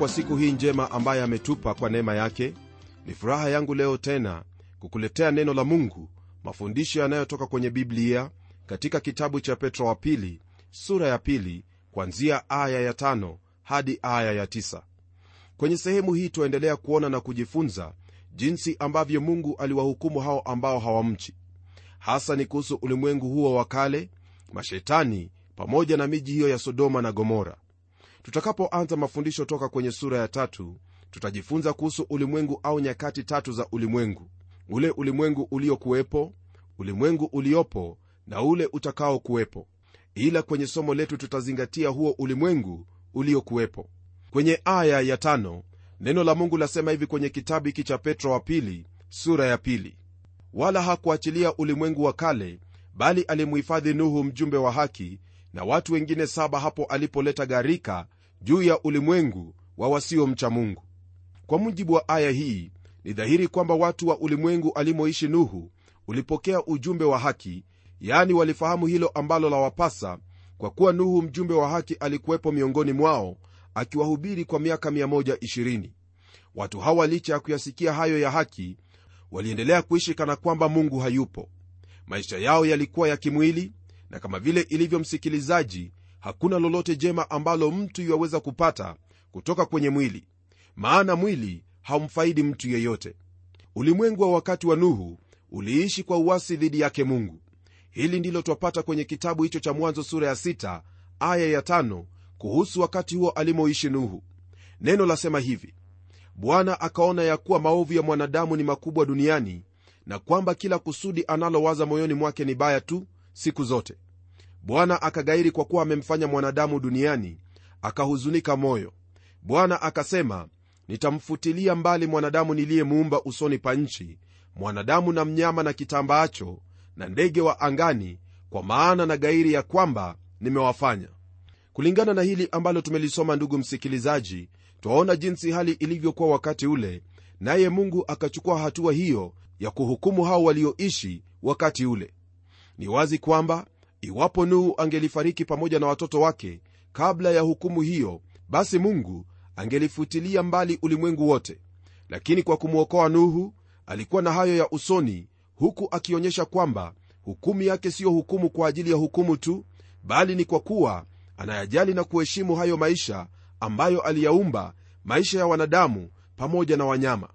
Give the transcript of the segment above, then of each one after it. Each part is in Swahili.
kwa siku hii njema ambaye ametupa kwa neema yake ni furaha yangu leo tena kukuletea neno la mungu mafundisho yanayotoka kwenye biblia katika kitabu cha petro wa pili sura ya pili kwanzia aya ya tano hadi aya ya tisa. Kwenye sehemu hii twaendelea kuona na kujifunza jinsi ambavyo mungu aliwahukumu hao ambao hawamchi. Hasa ni kuhusu ulimwengu huo wa kale mashetani pamoja na miji hiyo ya sodoma na gomora tutakapoanza mafundisho toka kwenye sura ya tatu tutajifunza kuhusu ulimwengu au nyakati tatu za ulimwengu. Ule ulimwengu uliokuwepo ulimwengu uliopo na ule utakaokuwepo. Ila kwenye somo letu tutazingatia huo ulimwengu uliokuwepo. Kwenye aya ya tano neno la mungu lasema hivi kwenye kitabu hiki cha petro wa pili sura ya pili. Wala hakuachilia ulimwengu wa kale bali alimuhifadhi nuhu mjumbe wa haki na watu wengine saba hapo alipoleta gharika juu ya ulimwengu wa wasiomcha mungu. Kwa mujibu wa aya hii ni dhahiri kwamba watu wa ulimwengu alimoishi nuhu ulipokea ujumbe wa haki yaani walifahamu hilo ambalo la wapasa kwa kuwa nuhu mjumbe wa haki alikuwepo miongoni mwao akiwahubiri kwa miaka 120 watu hawa licha ya kuyasikia hayo ya haki waliendelea kuishi kana kwamba mungu hayupo. Maisha yao yalikuwa ya kimwili na kama vile ilivyo msikilizaji hakuna lolote jema ambalo mtu yuwaweza kupata kutoka kwenye mwili. Maana mwili haumfaidi mtu yeyote. Ulimwengu wa wakati wa nuhu uliishi kwa uwasi dhidi yake mungu. Hili ndilo twapata kwenye kitabu hicho cha mwanzo sura ya 6 aya ya 5 kuhusu wakati huo alimoishi nuhu. Neno lasema hivi bwana akaona ya kuwa maovu ya mwanadamu ni makubwa duniani na kwamba kila kusudi analowaza moyoni mwake ni baya tu siku zote. Bwana akagairi kwa kuwa amemfanya mwanadamu duniani akahuzunika moyo. Bwana akasema nitamfutilia mbali mwanadamu niliyemuumba usoni pa nchi mwanadamu na mnyama na kitambaacho na ndege wa angani kwa maana na gairi ya kwamba nimewafanya. Kulingana na hili ambalo tumelisoma ndugu msikilizaji twaona jinsi hali ilivyokuwa wakati ule naye mungu akachukua hatua hiyo ya kuhukumu hao walioishi wakati ule ni wazi kwamba iwapo nuhu angelifariki pamoja na watoto wake kabla ya hukumu hiyo basi mungu angelifutilia mbali ulimwengu wote. Lakini kwa kumwokoa nuhu alikuwa na hayo ya usoni huku akionyesha kwamba hukumu yake siyo hukumu kwa ajili ya hukumu tu bali ni kwa kuwa anayajali na kuheshimu hayo maisha ambayo aliyaumba maisha ya wanadamu pamoja na wanyama.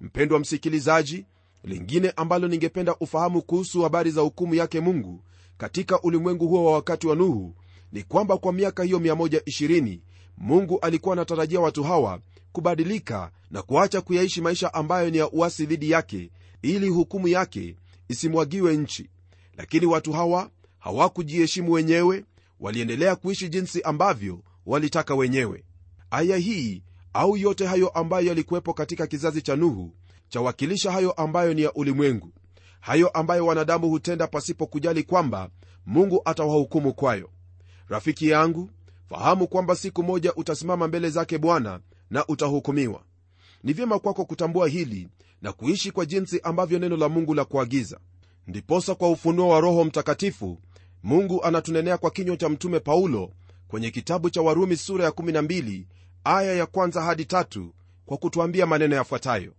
Mpendwa msikilizaji lingine ambalo ningependa ufahamu kuhusu habari za hukumu yake mungu katika ulimwengu huo wa wakati wa nuhu ni kwamba kwa miaka hiyo 120 mungu alikuwa anatarajia watu hawa kubadilika na kuacha kuyaishi maisha ambayo ni ya uasi dhidi yake ili hukumu yake isimwagiwe nchi. Lakini watu hawa hawakujiheshimu wenyewe waliendelea kuishi jinsi ambavyo walitaka wenyewe. Aya hii au yote hayo ambayo yalikuwepo katika kizazi cha nuhu chawakilisha hayo ambayo ni ya ulimwengu. Hayo ambayo wanadamu hutenda pasipo kujali kwamba mungu atawahukumu kwayo. Rafiki yangu fahamu kwamba siku moja utasimama mbele zake bwana na utahukumiwa. Ni vyema kwako kutambua hili na kuishi kwa jinsi ambavyo neno la mungu la kuagiza. Ndiposa kwa ufunuo wa roho mtakatifu mungu anatunenea kwa kinywa cha mtume paulo kwenye kitabu cha warumi sura ya 12 aya ya kwanza hadi tatu kwa kutuambia maneno yafuatayo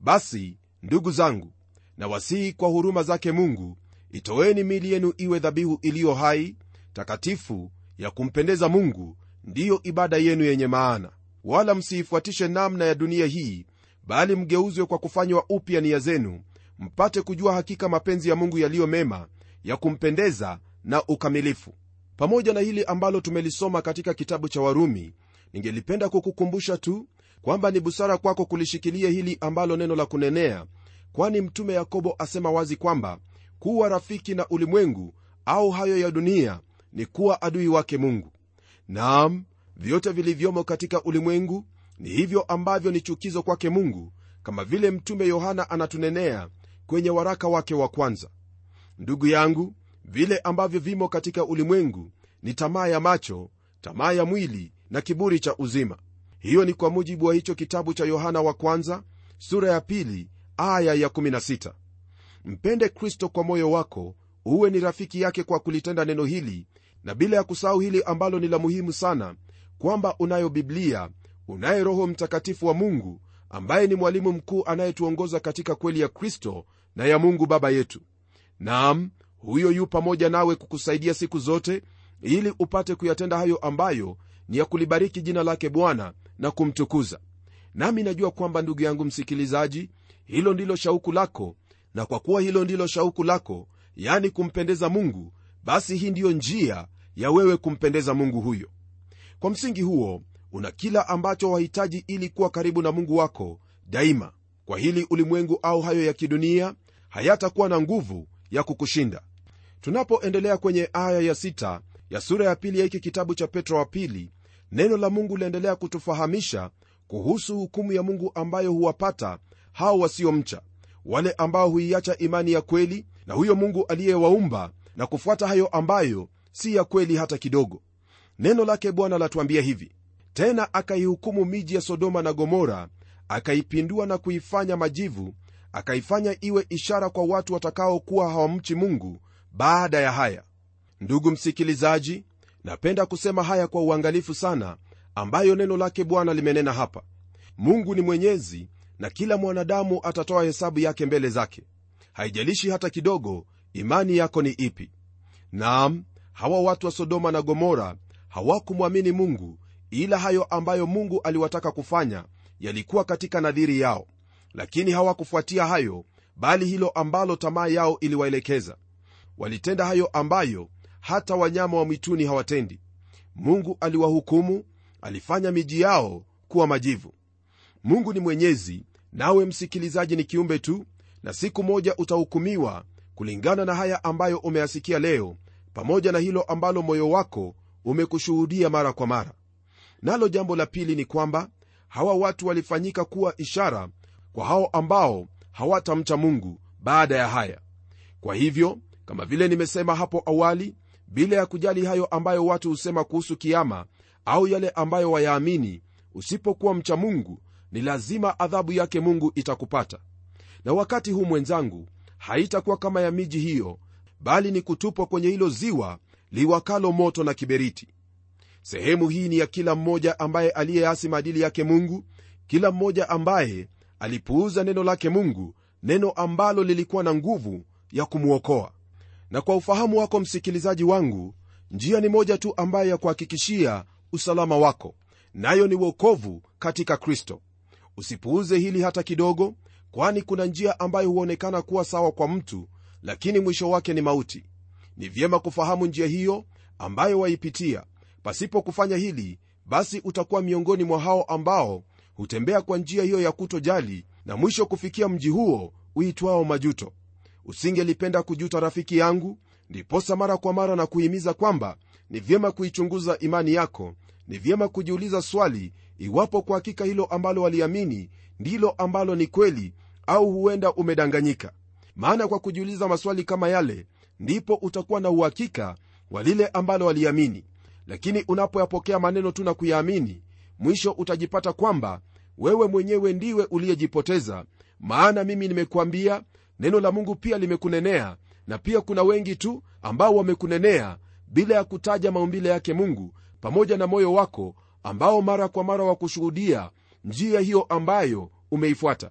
basi ndugu zangu nawasihi kwa huruma zake mungu itoeni mili yenu iwe dhabihu iliyo hai takatifu ya kumpendeza mungu ndiyo ibada yenu yenye maana. Wala msiifuatishe namna ya dunia hii bali mgeuzwe kwa kufanywa upya nia zenu mpate kujua hakika mapenzi ya mungu yaliyo mema ya kumpendeza na ukamilifu. Pamoja na hili ambalo tumelisoma katika kitabu cha warumi ningelipenda kukukumbusha tu kwamba ni busara kwako kulishikilia hili ambalo neno la kunenea kwani mtume yakobo asema wazi kwamba kuwa rafiki na ulimwengu au hayo ya dunia ni kuwa adui wake mungu. Naam vyote vilivyomo katika ulimwengu ni hivyo ambavyo ni chukizo kwake mungu kama vile mtume yohana anatunenea kwenye waraka wake wa kwanza. Ndugu yangu vile ambavyo vimo katika ulimwengu ni tamaa ya macho tamaa ya mwili na kiburi cha uzima hiyo ni kwa mujibu wa hicho kitabu cha yohana wa kwanza sura ya pili aya ya 16 mpende kristo kwa moyo wako uwe ni rafiki yake kwa kulitenda neno hili na bila ya kusahau hili ambalo ni la muhimu sana kwamba unayo biblia unaye roho mtakatifu wa mungu ambaye ni mwalimu mkuu anayetuongoza katika kweli ya kristo na ya mungu baba yetu. Nam huyo yu pamoja nawe kukusaidia siku zote ili upate kuyatenda hayo ambayo ni ya kulibariki jina lake bwana na kumtukuza. Nami najua kwamba ndugu yangu msikilizaji hilo ndilo shauku lako na kwa kuwa hilo ndilo shauku lako yani kumpendeza mungu basi hii ndiyo njia ya wewe kumpendeza mungu huyo. Kwa msingi huo una kila ambacho wahitaji ili kuwa karibu na mungu wako daima. Kwa hili ulimwengu au hayo ya kidunia hayatakuwa na nguvu ya kukushinda. Tunapoendelea kwenye aya ya sita ya sura ya pili ya hiki kitabu cha petro wa pili neno la mungu liendelea kutufahamisha kuhusu hukumu ya mungu ambayo huwapata hao wasiomcha wale ambao huiacha imani ya kweli na huyo mungu aliyewaumba na kufuata hayo ambayo si ya kweli hata kidogo. Neno lake bwana latuambia hivi tena akaihukumu miji ya sodoma na gomora akaipindua na kuifanya majivu akaifanya iwe ishara kwa watu watakaokuwa hawamchi mungu baada ya haya. Ndugu msikilizaji napenda kusema haya kwa uangalifu sana ambayo neno lake bwana limenena hapa. Mungu ni mwenyezi na kila mwanadamu atatoa hesabu yake mbele zake. Haijalishi hata kidogo imani yako ni ipi. Naam hawa watu wa sodoma na gomora hawakumwamini mungu ila hayo ambayo mungu aliwataka kufanya yalikuwa katika nadhiri yao. Lakini hawakufuatia hayo bali hilo ambalo tamaa yao iliwaelekeza. Walitenda hayo ambayo hata wanyama wa mwituni hawatendi. Mungu aliwahukumu alifanya miji yao kuwa majivu. Mungu ni mwenyezi nawe msikilizaji ni kiumbe tu na siku moja utahukumiwa kulingana na haya ambayo umeyasikia leo pamoja na hilo ambalo moyo wako umekushuhudia mara kwa mara. Nalo jambo la pili ni kwamba hawa watu walifanyika kuwa ishara kwa hao ambao hawatamcha mungu baada ya haya. Kwa hivyo kama vile nimesema hapo awali bila ya kujali hayo ambayo watu husema kuhusu kiama au yale ambayo wayaamini usipokuwa mcha mungu ni lazima adhabu yake mungu itakupata. Na wakati huu mwenzangu haitakuwa kama ya miji hiyo bali ni kutupwa kwenye hilo ziwa liwakalo moto na kiberiti. Sehemu hii ni ya kila mmoja ambaye aliyeasi maadili yake mungu kila mmoja ambaye alipuuza neno lake mungu neno ambalo lilikuwa na nguvu ya kumwokoa na kwa ufahamu wako msikilizaji wangu njia ni moja tu ambayo ya kuhakikishia usalama wako nayo ni wokovu katika kristo. Usipuuze hili hata kidogo kwani kuna njia ambayo huonekana kuwa sawa kwa mtu lakini mwisho wake ni mauti. Ni vyema kufahamu njia hiyo ambayo waipitia. Pasipo kufanya hili basi utakuwa miongoni mwa hao ambao hutembea kwa njia hiyo ya kutojali na mwisho kufikia mji huo uitwao majuto usingelipenda kujuta rafiki yangu ndiposa mara kwa mara na kuhimiza kwamba ni vyema kuichunguza imani yako ni vyema kujiuliza swali iwapo kwa hakika hilo ambalo waliamini ndilo ambalo ni kweli au huenda umedanganyika. Maana kwa kujiuliza maswali kama yale ndipo utakuwa na uhakika wa lile ambalo waliamini. Lakini unapoyapokea maneno tu na kuyaamini mwisho utajipata kwamba wewe mwenyewe ndiwe uliyejipoteza. Maana mimi nimekuambia neno la mungu pia limekunenea na pia kuna wengi tu ambao wamekunenea bila ya kutaja maumbile yake mungu pamoja na moyo wako ambao mara kwa mara wakushuhudia njia hiyo ambayo umeifuata.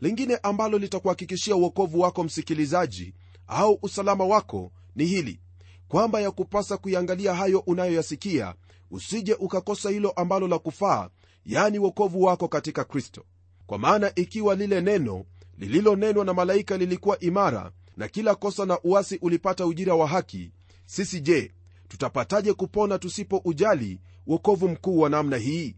Lingine ambalo litakuhakikishia uokovu wako msikilizaji au usalama wako ni hili kwamba ya kupasa kuiangalia hayo unayoyasikia usije ukakosa hilo ambalo la kufaa yani uokovu wako katika kristo. Kwa maana ikiwa lile neno lililonenwa na malaika lilikuwa imara na kila kosa na uasi ulipata ujira wa haki. Sisi je tutapataje kupona tusipo ujali uokovu mkuu wa namna hii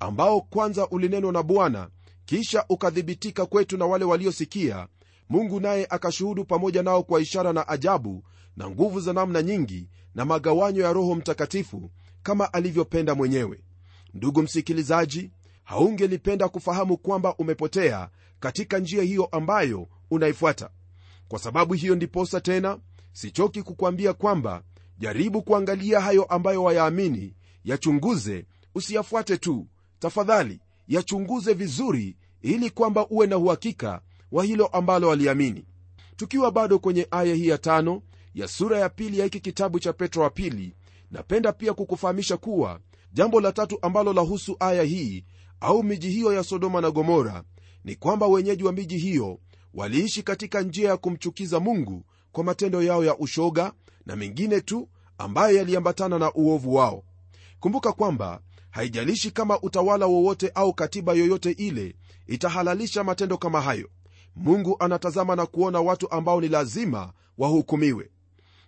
ambao kwanza ulinenwa na bwana kisha ukathibitika kwetu na wale waliosikia? Mungu naye akashuhudu pamoja nao kwa ishara na ajabu na nguvu za namna nyingi na magawanyo ya roho mtakatifu kama alivyopenda mwenyewe. Ndugu msikilizaji haungelipenda kufahamu kwamba umepotea katika njia hiyo ambayo unaifuata. Kwa sababu hiyo ndiposa tena sichoki kukwambia kwamba jaribu kuangalia hayo ambayo wayaamini yachunguze usiyafuate tu. Tafadhali yachunguze vizuri ili kwamba uwe na uhakika wa hilo ambalo waliamini. Tukiwa bado kwenye aya hii ya tano ya sura ya pili ya hiki kitabu cha petro wa pili napenda pia kukufahamisha kuwa jambo la tatu ambalo lahusu aya hii au miji hiyo ya sodoma na gomora ni kwamba wenyeji wa miji hiyo waliishi katika njia ya kumchukiza mungu kwa matendo yao ya ushoga na mengine tu ambayo yaliambatana na uovu wao. Kumbuka kwamba haijalishi kama utawala wowote au katiba yoyote ile itahalalisha matendo kama hayo. Mungu anatazama na kuona watu ambao ni lazima wahukumiwe.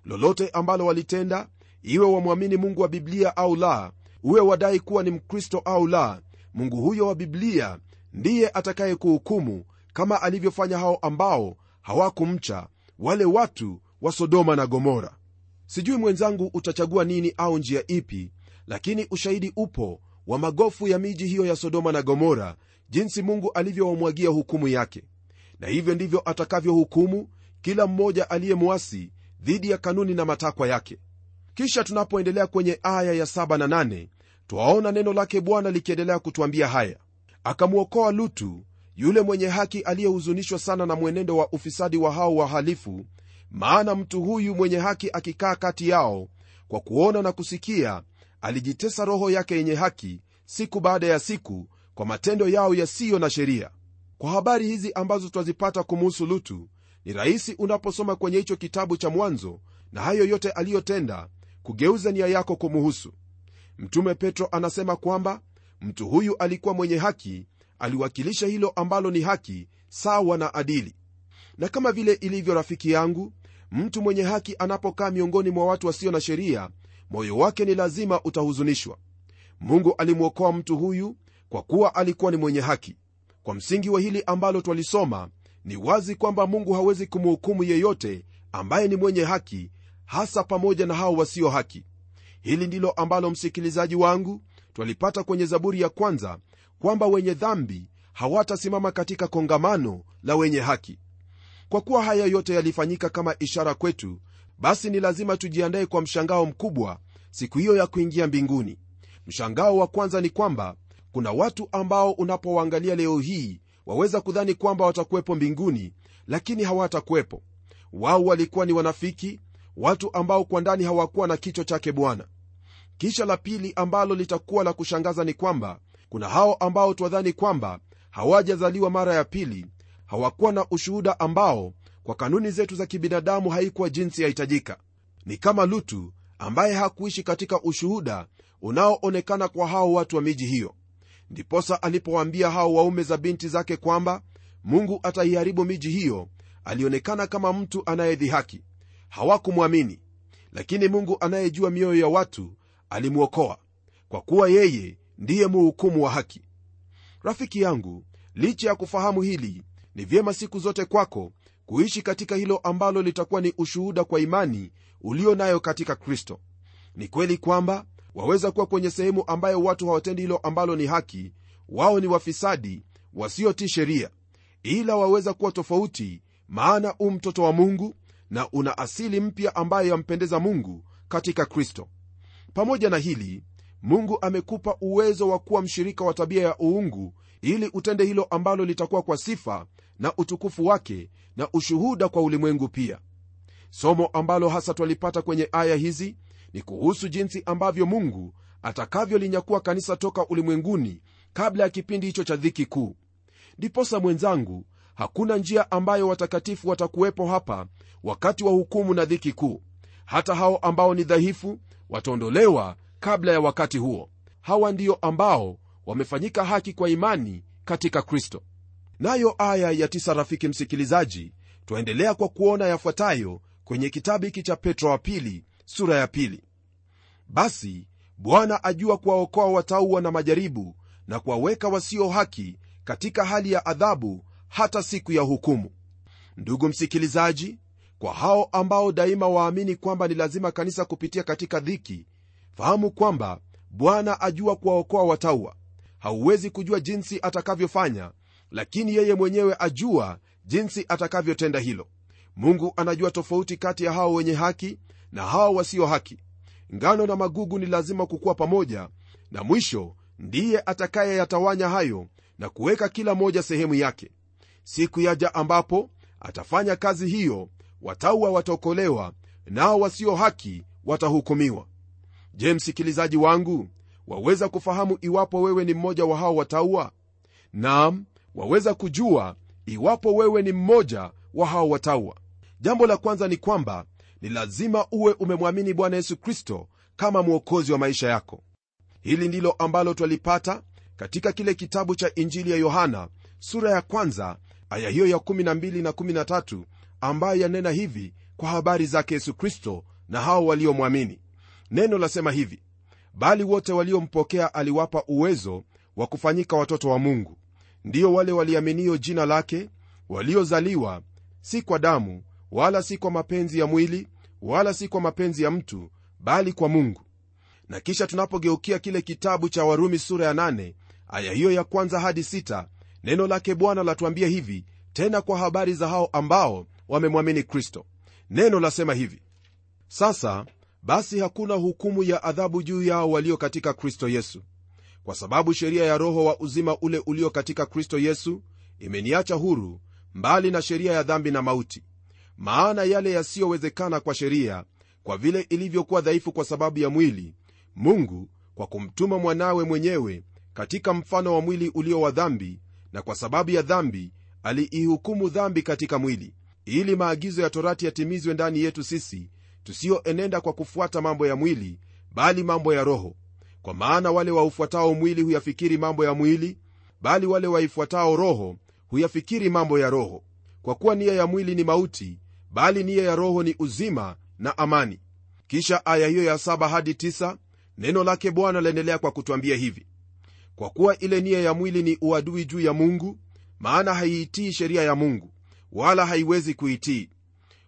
Lolote ambalo walitenda iwe wamwamini mungu wa biblia au la uwe wadai kuwa ni mkristo au la mungu huyo wa biblia ndiye atakaye kuhukumu kama alivyofanya hao ambao hawakumcha wale watu wa sodoma na gomora. Sijui mwenzangu utachagua nini au njia ipi lakini ushahidi upo wa magofu ya miji hiyo ya sodoma na gomora jinsi mungu alivyowamwagia hukumu yake. Na hivyo ndivyo atakavyohukumu kila mmoja aliyemwasi dhidi ya kanuni na matakwa yake. Kisha tunapoendelea kwenye aya ya 7 na 8 twaona neno lake bwana likiendelea kutwambia haya. Akamwokoa lutu yule mwenye haki aliyehuzunishwa sana na mwenendo wa ufisadi wa hao wahalifu maana mtu huyu mwenye haki akikaa kati yao kwa kuona na kusikia alijitesa roho yake yenye haki siku baada ya siku kwa matendo yao yasiyo na sheria. Kwa habari hizi ambazo twazipata kumuhusu lutu ni rahisi unaposoma kwenye hicho kitabu cha mwanzo na hayo yote aliyotenda kugeuza nia yako kumuhusu mtume petro anasema kwamba mtu huyu alikuwa mwenye haki aliwakilisha hilo ambalo ni haki sawa na adili. Na kama vile ilivyo rafiki yangu mtu mwenye haki anapokaa miongoni mwa watu wasio na sheria moyo wake ni lazima utahuzunishwa. Mungu alimwokoa mtu huyu kwa kuwa alikuwa ni mwenye haki. Kwa msingi wa hili ambalo twalisoma ni wazi kwamba mungu hawezi kumhukumu yeyote ambaye ni mwenye haki hasa pamoja na hao wasio haki hili ndilo ambalo msikilizaji wangu twalipata kwenye zaburi ya kwanza kwamba wenye dhambi hawatasimama katika kongamano la wenye haki. Kwa kuwa haya yote yalifanyika kama ishara kwetu basi ni lazima tujiandae kwa mshangao mkubwa siku hiyo ya kuingia mbinguni. Mshangao wa kwanza ni kwamba kuna watu ambao unapowaangalia leo hii waweza kudhani kwamba watakuwepo mbinguni lakini hawatakuwepo. Wao walikuwa ni wanafiki watu ambao kwa ndani hawakuwa na kichwa chake bwana. Kisha la pili ambalo litakuwa la kushangaza ni kwamba kuna hao ambao twadhani kwamba hawajazaliwa mara ya pili hawakuwa na ushuhuda ambao kwa kanuni zetu za kibinadamu haikuwa jinsi yahitajika ni kama lutu ambaye hakuishi katika ushuhuda unaoonekana kwa hao watu wa miji hiyo. Ndiposa alipowaambia hao waume za binti zake kwamba mungu ataiharibu miji hiyo alionekana kama mtu anayedhihaki hawakumwamini. Lakini mungu anayejua mioyo ya watu alimwokoa kwa kuwa yeye ndiye muhukumu wa haki. Rafiki yangu licha ya kufahamu hili ni vyema siku zote kwako kuishi katika hilo ambalo litakuwa ni ushuhuda kwa imani ulio nayo katika kristo. Ni kweli kwamba waweza kuwa kwenye sehemu ambayo watu hawatendi hilo ambalo ni haki wao ni wafisadi wasiotii sheria ila waweza kuwa tofauti maana u mtoto wa mungu na una asili mpya ambayo yampendeza mungu katika kristo. Pamoja na hili mungu amekupa uwezo wa kuwa mshirika wa tabia ya uungu ili utende hilo ambalo litakuwa kwa sifa na utukufu wake na ushuhuda kwa ulimwengu pia. Somo ambalo hasa twalipata kwenye aya hizi ni kuhusu jinsi ambavyo mungu atakavyolinyakuwa kanisa toka ulimwenguni kabla ya kipindi hicho cha dhiki kuu. Ndiposa mwenzangu hakuna njia ambayo watakatifu watakuwepo hapa wakati wa hukumu na dhiki kuu. Hata hao ambao ni dhaifu wataondolewa kabla ya wakati huo. Hawa ndiyo ambao wamefanyika haki kwa imani katika kristo. Nayo aya ya tisa rafiki msikilizaji twaendelea kwa kuona yafuatayo kwenye kitabu hiki cha petro wa pili sura ya pili. Basi bwana ajua kuwaokoa watauwa na majaribu na kuwaweka wasio haki katika hali ya adhabu hata siku ya hukumu. Ndugu msikilizaji kwa hao ambao daima waamini kwamba ni lazima kanisa kupitia katika dhiki fahamu kwamba bwana ajua kuwaokoa watauwa hauwezi kujua jinsi atakavyofanya lakini yeye mwenyewe ajua jinsi atakavyotenda hilo. Mungu anajua tofauti kati ya hao wenye haki na hao wasio haki. Ngano na magugu ni lazima kukuwa pamoja na mwisho ndiye atakayeyatawanya hayo na kuweka kila moja sehemu yake siku yaja ambapo atafanya kazi hiyo watauwa wataokolewa nao wasio haki watahukumiwa. Je msikilizaji wangu waweza kufahamu iwapo wewe ni mmoja wa hao watauwa nam waweza kujua iwapo wewe ni mmoja wa hao watauwa jambo la kwanza ni kwamba ni lazima uwe umemwamini bwana yesu kristo kama mwokozi wa maisha yako. Hili ndilo ambalo twalipata katika kile kitabu cha injili ya yohana sura ya kwanza aya hiyo ya 12 na 13 ambayo yanena hivi kwa habari zake yesu kristo na hao waliomwamini. Neno lasema hivi bali wote waliompokea aliwapa uwezo wa kufanyika watoto wa mungu. Ndiyo wale waliaminio jina lake waliozaliwa si kwa damu wala si kwa mapenzi ya mwili wala si kwa mapenzi ya mtu bali kwa mungu. Na kisha tunapogeukia kile kitabu cha warumi sura ya 8 aya hiyo ya kwanza hadi 6 neno lake bwana latuambia hivi tena kwa habari za hao ambao wamemwamini kristo. Neno lasema hivi sasa basi hakuna hukumu ya adhabu juu yao walio katika kristo yesu. Kwa sababu sheria ya roho wa uzima ule ulio katika kristo yesu imeniacha huru mbali na sheria ya dhambi na mauti. Maana yale yasiyowezekana kwa sheria kwa vile ilivyokuwa dhaifu kwa sababu ya mwili mungu kwa kumtuma mwanawe mwenyewe katika mfano wa mwili ulio wa dhambi na kwa sababu ya dhambi aliihukumu dhambi katika mwili ili maagizo ya torati yatimizwe ndani yetu sisi tusiyoenenda kwa kufuata mambo ya mwili bali mambo ya roho. Kwa maana wale waufuatao mwili huyafikiri mambo ya mwili bali wale waifuatao roho huyafikiri mambo ya roho. Kwa kuwa nia ya mwili ni mauti bali nia ya roho ni uzima na amani. Kisha aya hiyo ya 7 hadi 9 neno lake bwana laendelea kwa kutwambia hivi kwa kuwa ile nia ya mwili ni uadui juu ya mungu maana haiitii sheria ya mungu wala haiwezi kuitii.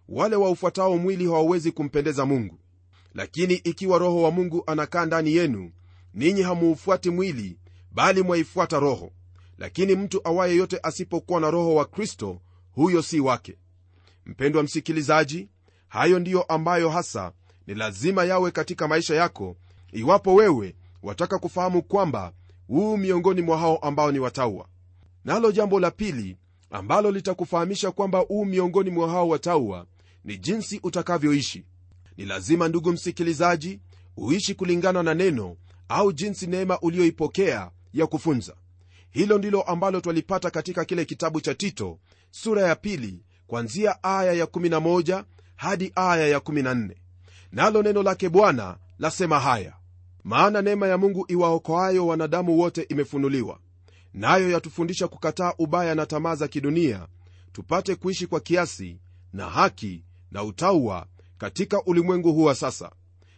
Wale waufuatao mwili hawawezi kumpendeza mungu. Lakini ikiwa roho wa mungu anakaa ndani yenu ninyi hamuufuati mwili bali mwaifuata roho. Lakini mtu awaye yote asipokuwa na roho wa kristo huyo si wake. Mpendwa msikilizaji hayo ndiyo ambayo hasa ni lazima yawe katika maisha yako iwapo wewe wataka kufahamu kwamba huu miongoni mwa hao ambao ni watauwa nalo jambo la pili ambalo litakufahamisha kwamba huu miongoni mwa hao watauwa ni jinsi utakavyoishi. Ni lazima ndugu msikilizaji uishi kulingana na neno au jinsi neema uliyoipokea ya kufunza. Hilo ndilo ambalo twalipata katika kile kitabu cha tito sura ya pili kwanzia aya ya 11 hadi aya ya 14 nalo neno lake bwana lasema haya maana neema ya mungu iwaokoayo wanadamu wote imefunuliwa. Nayo yatufundisha kukataa ubaya na tamaa za kidunia tupate kuishi kwa kiasi na haki na utauwa katika ulimwengu huu wa sasa.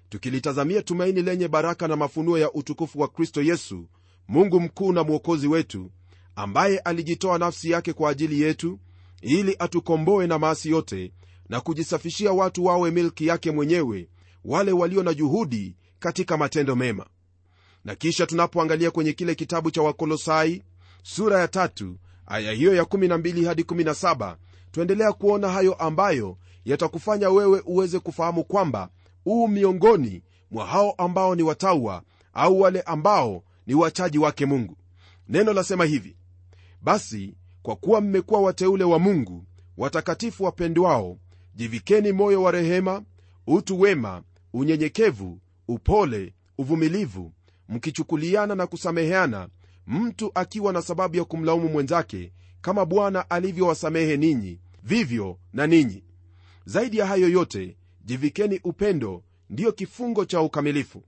Tukilitazamia tumaini lenye baraka na mafunuo ya utukufu wa kristo yesu mungu mkuu na mwokozi wetu ambaye alijitoa nafsi yake kwa ajili yetu ili atukomboe na maasi yote na kujisafishia watu wawe milki yake mwenyewe wale walio na juhudi katika matendo mema. Na kisha tunapoangalia kwenye kile kitabu cha wakolosai sura ya tatu aya hiyo ya 12 hadi 17 tuendelea kuona hayo ambayo yatakufanya wewe uweze kufahamu kwamba uu miongoni mwa hao ambao ni watawa au wale ambao ni wachaji wake mungu. Neno lasema hivi basi kwa kuwa mmekuwa wateule wa mungu watakatifu wapendwao jivikeni moyo wa rehema utu wema unyenyekevu upole uvumilivu mkichukuliana na kusameheana mtu akiwa na sababu ya kumlaumu mwenzake kama bwana alivyowasamehe ninyi vivyo na ninyi. Zaidi ya hayo yote jivikeni upendo ndiyo kifungo cha ukamilifu.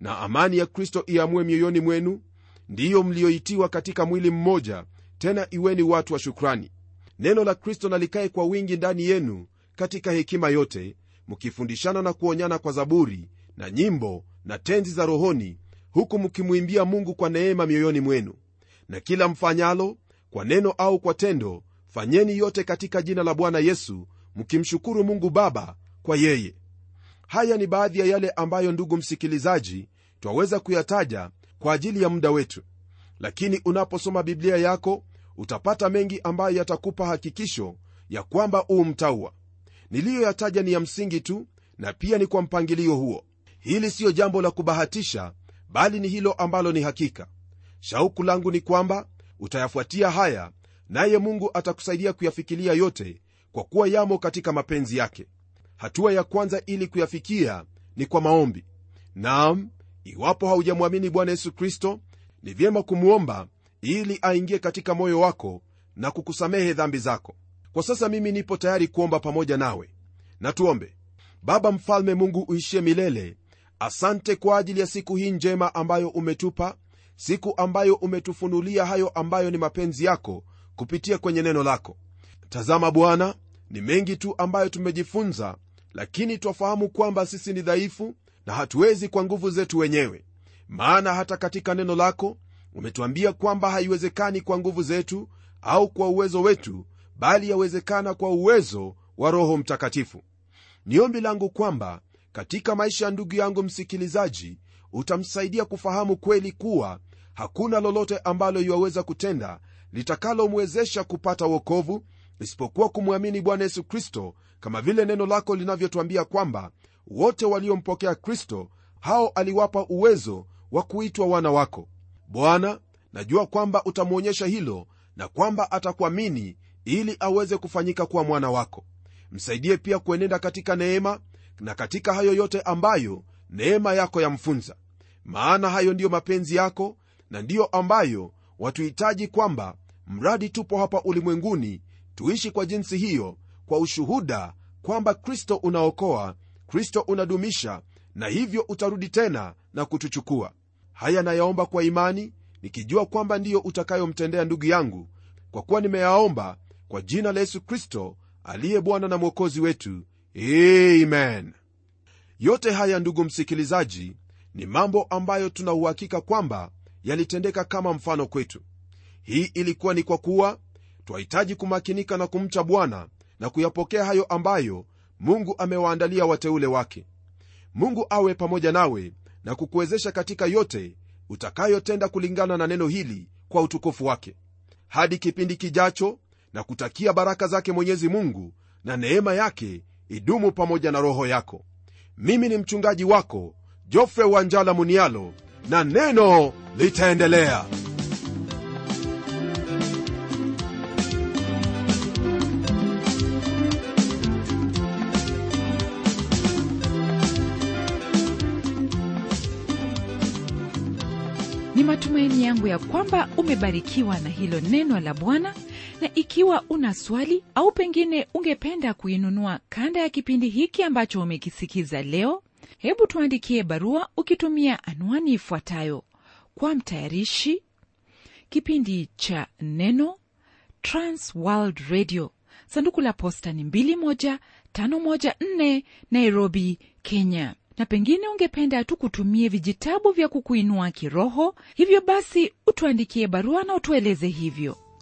Na amani ya kristo iamue mioyoni mwenu ndiyo mlioitiwa katika mwili mmoja tena iweni watu wa shukrani. Neno la kristo nalikae kwa wingi ndani yenu katika hekima yote mkifundishana na kuonyana kwa zaburi na nyimbo na tenzi za rohoni huku mkimwimbia mungu kwa neema mioyoni mwenu. Na kila mfanyalo kwa neno au kwa tendo fanyeni yote katika jina la bwana yesu mkimshukuru mungu baba kwa yeye. Haya ni baadhi ya yale ambayo ndugu msikilizaji twaweza kuyataja kwa ajili ya muda wetu. Lakini unaposoma biblia yako utapata mengi ambayo yatakupa hakikisho ya kwamba uu mtaua niliyoyataja ni ya msingi tu na pia ni kwa mpangilio huo hili siyo jambo la kubahatisha bali ni hilo ambalo ni hakika. Shauku langu ni kwamba utayafuatia haya naye mungu atakusaidia kuyafikilia yote kwa kuwa yamo katika mapenzi yake. Hatua ya kwanza ili kuyafikia ni kwa maombi. Naam iwapo haujamwamini bwana yesu kristo ni vyema kumwomba ili aingie katika moyo wako na kukusamehe dhambi zako. Kwa sasa mimi nipo tayari kuomba pamoja nawe. Na tuombe. Baba mfalme mungu uishie milele asante kwa ajili ya siku hii njema ambayo umetupa siku ambayo umetufunulia hayo ambayo ni mapenzi yako kupitia kwenye neno lako. Tazama bwana ni mengi tu ambayo tumejifunza lakini twafahamu kwamba sisi ni dhaifu na hatuwezi kwa nguvu zetu wenyewe. Maana hata katika neno lako umetuambia kwamba haiwezekani kwa nguvu zetu au kwa uwezo wetu bali yawezekana kwa uwezo wa roho mtakatifu. Ni ombi langu kwamba katika maisha ya ndugu yangu msikilizaji utamsaidia kufahamu kweli kuwa hakuna lolote ambalo iwaweza kutenda litakalomwezesha kupata wokovu isipokuwa kumwamini bwana yesu kristo kama vile neno lako linavyotwambia kwamba wote waliompokea kristo hao aliwapa uwezo wa kuitwa wana wako. Bwana najua kwamba utamwonyesha hilo na kwamba atakuamini ili aweze kufanyika kuwa mwana wako. Msaidie pia kuenenda katika neema na katika hayo yote ambayo neema yako yamfunza. Maana hayo ndiyo mapenzi yako na ndiyo ambayo watuhitaji kwamba mradi tupo hapa ulimwenguni tuishi kwa jinsi hiyo kwa ushuhuda kwamba kristo unaokoa kristo unadumisha na hivyo utarudi tena na kutuchukua. Haya nayaomba kwa imani nikijua kwamba ndiyo utakayomtendea ndugu yangu kwa kuwa nimeyaomba kwa jina la yesu kristo aliye bwana na mwokozi wetu amen. Yote haya ndugu msikilizaji ni mambo ambayo tuna uhakika kwamba yalitendeka kama mfano kwetu. Hii ilikuwa ni kwa kuwa twahitaji kumakinika na kumcha bwana na kuyapokea hayo ambayo mungu amewaandalia wateule wake. Mungu awe pamoja nawe na kukuwezesha katika yote utakayotenda kulingana na neno hili kwa utukufu wake. Hadi kipindi kijacho na kutakia baraka zake mwenyezi mungu na neema yake idumu pamoja na roho yako. Mimi ni mchungaji wako jofre wanjala munialo na neno litaendelea. Ni matumaini yangu ya kwamba umebarikiwa na hilo neno la bwana na ikiwa una swali au pengine ungependa kuinunua kanda ya kipindi hiki ambacho umekisikiza leo hebu tuandikie barua ukitumia anwani ifuatayo. Kwa mtayarishi kipindi cha neno transworld radio. Sanduku la posta ni 21514 nairobi kenya. Na pengine ungependa tu kutumie vijitabu vya kukuinua kiroho hivyo basi utuandikie barua na utueleze hivyo